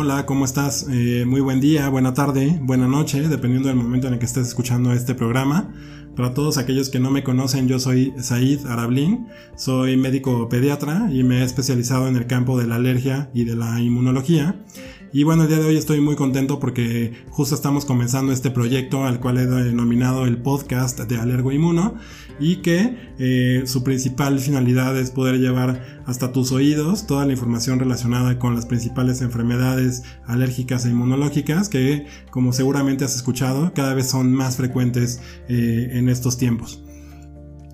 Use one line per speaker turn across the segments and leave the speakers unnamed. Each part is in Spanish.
Hola, ¿cómo estás? Eh, muy buen día, buena tarde, buena noche, dependiendo del momento en el que estés escuchando este programa. Para todos aquellos que no me conocen, yo soy Said Arablin, soy médico pediatra y me he especializado en el campo de la alergia y de la inmunología. Y bueno, el día de hoy estoy muy contento porque justo estamos comenzando este proyecto al cual he denominado el podcast de Alergo Inmuno y que eh, su principal finalidad es poder llevar hasta tus oídos toda la información relacionada con las principales enfermedades alérgicas e inmunológicas que, como seguramente has escuchado, cada vez son más frecuentes eh, en estos tiempos.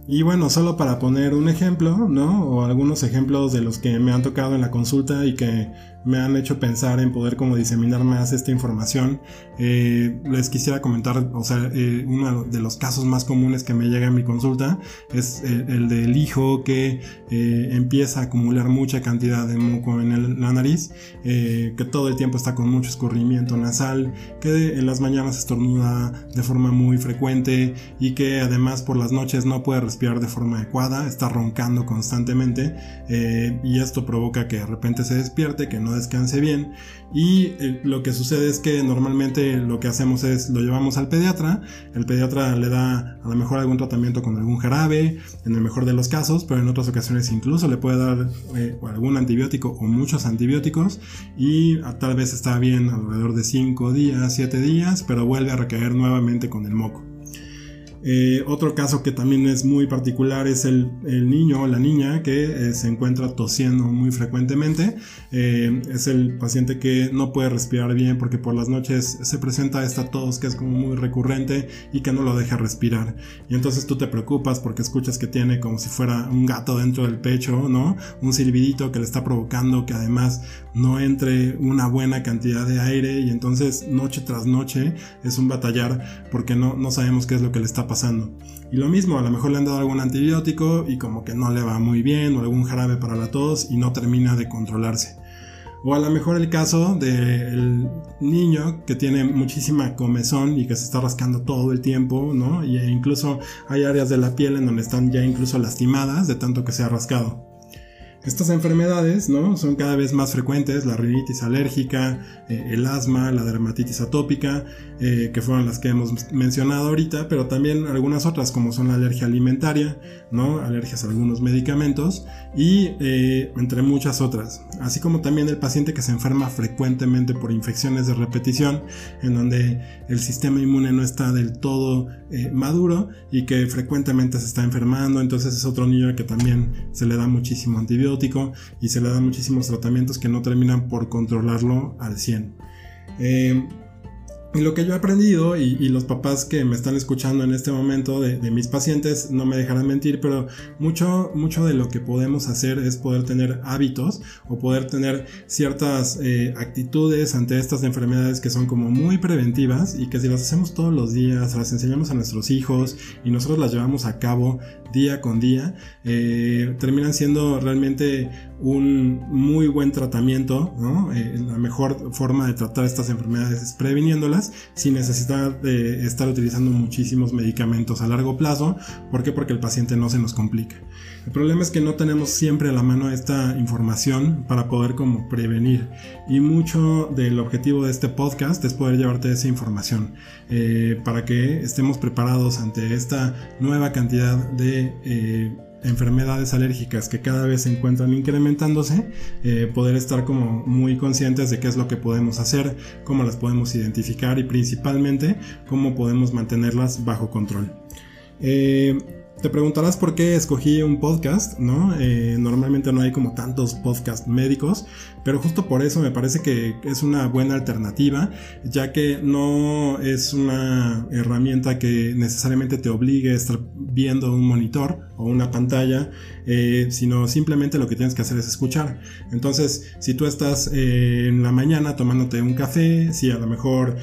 Y bueno, solo para poner un ejemplo, ¿no? O algunos ejemplos de los que me han tocado en la consulta y que me han hecho pensar en poder como diseminar más esta información. Eh, les quisiera comentar, o sea, eh, uno de los casos más comunes que me llega a mi consulta es el, del hijo que eh, empieza a acumular mucha cantidad de moco en la nariz, que todo el tiempo está con mucho escurrimiento nasal, que en las mañanas estornuda de forma muy frecuente y que además por las noches no puede respirar de forma adecuada, está roncando constantemente y esto provoca que de repente se despierte, que no descanse bien. Y eh, lo que sucede es que normalmente lo que hacemos es lo llevamos al pediatra, el pediatra le da a lo mejor algún tratamiento con algún jarabe, en el mejor de los casos, pero en otras ocasiones incluso le puede dar eh, algún antibiótico o muchos antibióticos y tal vez está bien alrededor de 5 días, 7 días, pero vuelve a recaer nuevamente con el moco. Eh, otro caso que también es muy particular es el, niño o la niña que eh, se encuentra tosiendo muy frecuentemente. Eh, es el paciente que no puede respirar bien porque por las noches se presenta esta tos que es como muy recurrente y que no lo deja respirar. Y entonces tú te preocupas porque escuchas que tiene como si fuera un gato dentro del pecho, ¿no? Un silbidito que le está provocando que además no entre una buena cantidad de aire y entonces noche tras noche es un batallar porque no, no sabemos qué es lo que le está pasando y lo mismo, a lo mejor le han dado algún antibiótico y como que no le va muy bien o algún jarabe para la tos y no termina de controlarse. O a lo mejor el caso del niño que tiene muchísima comezón y que se está rascando todo el tiempo, ¿no? E incluso hay áreas de la piel en donde están ya incluso lastimadas de tanto que se ha rascado. Estas enfermedades ¿no? son cada vez más frecuentes, la rinitis alérgica, eh, el asma, la dermatitis atópica, eh, que fueron las que hemos mencionado ahorita, pero también algunas otras como son la alergia alimentaria, ¿no? alergias a algunos medicamentos y eh, entre muchas otras. Así como también el paciente que se enferma frecuentemente por infecciones de repetición, en donde el sistema inmune no está del todo maduro y que frecuentemente se está enfermando, entonces es otro niño que también se le da muchísimo antibiótico y se le dan muchísimos tratamientos que no terminan por controlarlo al 100. Y lo que yo he aprendido, y, los papás que me están escuchando en este momento de, mis pacientes no me dejarán mentir, pero mucho, mucho de lo que podemos hacer es poder tener hábitos o poder tener ciertas eh, actitudes ante estas enfermedades que son como muy preventivas y que si las hacemos todos los días, las enseñamos a nuestros hijos y nosotros las llevamos a cabo día con día, eh, terminan siendo realmente un muy buen tratamiento, eh, la mejor forma de tratar estas enfermedades es previniéndolas sin necesidad de estar utilizando muchísimos medicamentos a largo plazo. ¿Por qué? Porque el paciente no se nos complica. El problema es que no tenemos siempre a la mano esta información para poder como prevenir. Y mucho del objetivo de este podcast es poder llevarte esa información eh, para que estemos preparados ante esta nueva cantidad de... Eh, enfermedades alérgicas que cada vez se encuentran incrementándose, eh, poder estar como muy conscientes de qué es lo que podemos hacer, cómo las podemos identificar y principalmente cómo podemos mantenerlas bajo control. Eh, te preguntarás por qué escogí un podcast, ¿no? Eh, normalmente no hay como tantos podcasts médicos, pero justo por eso me parece que es una buena alternativa, ya que no es una herramienta que necesariamente te obligue a estar viendo un monitor o una pantalla, eh, sino simplemente lo que tienes que hacer es escuchar. Entonces, si tú estás eh, en la mañana tomándote un café, si a lo mejor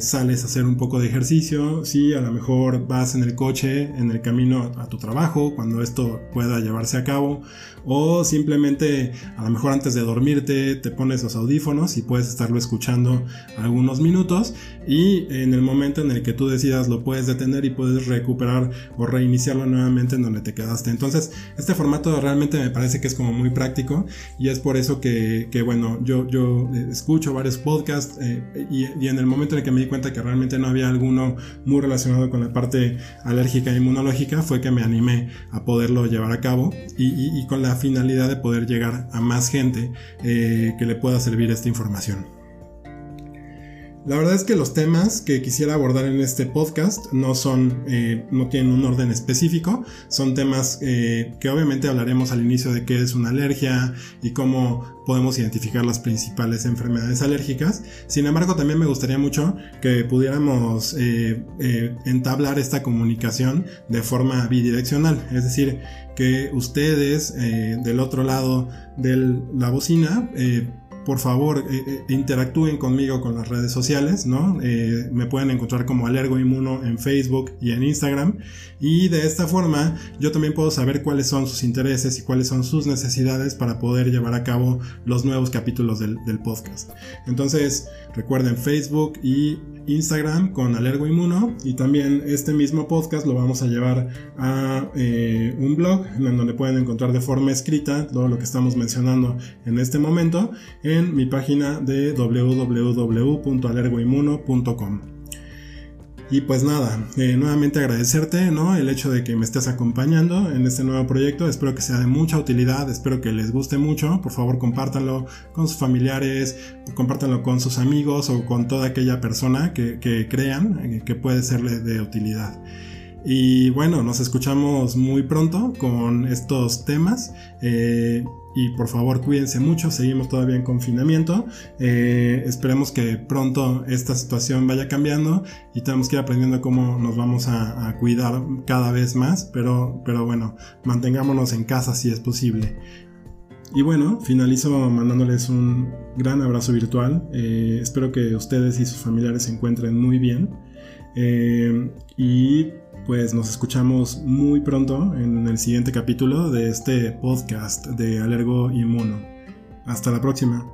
sales a hacer un poco de ejercicio, si a lo mejor vas en el coche, en el camino a tu trabajo, cuando esto pueda llevarse a cabo, o simplemente a lo mejor antes de dormirte te pones los audífonos y puedes estarlo escuchando algunos minutos y en el momento en el que tú decidas lo puedes detener y puedes recuperar o reiniciarlo nuevamente en donde te Entonces, este formato realmente me parece que es como muy práctico y es por eso que, bueno, yo, yo eh, escucho varios podcasts eh, y, en el momento en el que me di cuenta que realmente no había alguno muy relacionado con la parte alérgica e inmunológica fue que me animé a poderlo llevar a cabo y, con la finalidad de poder llegar a más gente eh, que le pueda servir esta información. La verdad es que los temas que quisiera abordar en este podcast no son, eh, no tienen un orden específico, son temas eh, que obviamente hablaremos al inicio de qué es una alergia y cómo podemos identificar las principales enfermedades alérgicas. Sin embargo, también me gustaría mucho que pudiéramos eh, entablar esta comunicación de forma bidireccional, es decir, que ustedes del otro lado de la bocina por favor eh, eh, interactúen conmigo con las redes sociales, ¿no? Eh, me pueden encontrar como Alergo Inmuno en Facebook y en Instagram. Y de esta forma yo también puedo saber cuáles son sus intereses y cuáles son sus necesidades para poder llevar a cabo los nuevos capítulos del, podcast. Entonces recuerden Facebook y Instagram con Alergo Inmuno y también este mismo podcast lo vamos a llevar a un blog en donde pueden encontrar de forma escrita todo lo que estamos mencionando en este momento en mi página de www.alergoinmuno.com. Y pues nada, eh, nuevamente agradecerte, ¿no? El hecho de que me estés acompañando en este nuevo proyecto. Espero que sea de mucha utilidad, espero que les guste mucho. Por favor, compártanlo con sus familiares, compártanlo con sus amigos o con toda aquella persona que, que crean eh, que puede serle de utilidad. Y bueno, nos escuchamos muy pronto con estos temas. Eh, y por favor cuídense mucho, seguimos todavía en confinamiento. Eh, esperemos que pronto esta situación vaya cambiando y tenemos que ir aprendiendo cómo nos vamos a, cuidar cada vez más. Pero, pero bueno, mantengámonos en casa si es posible. Y bueno, finalizo mandándoles un gran abrazo virtual. Eh, espero que ustedes y sus familiares se encuentren muy bien. y pues nos escuchamos muy pronto en el siguiente capítulo de este podcast de Alergo Inmuno. Hasta la próxima.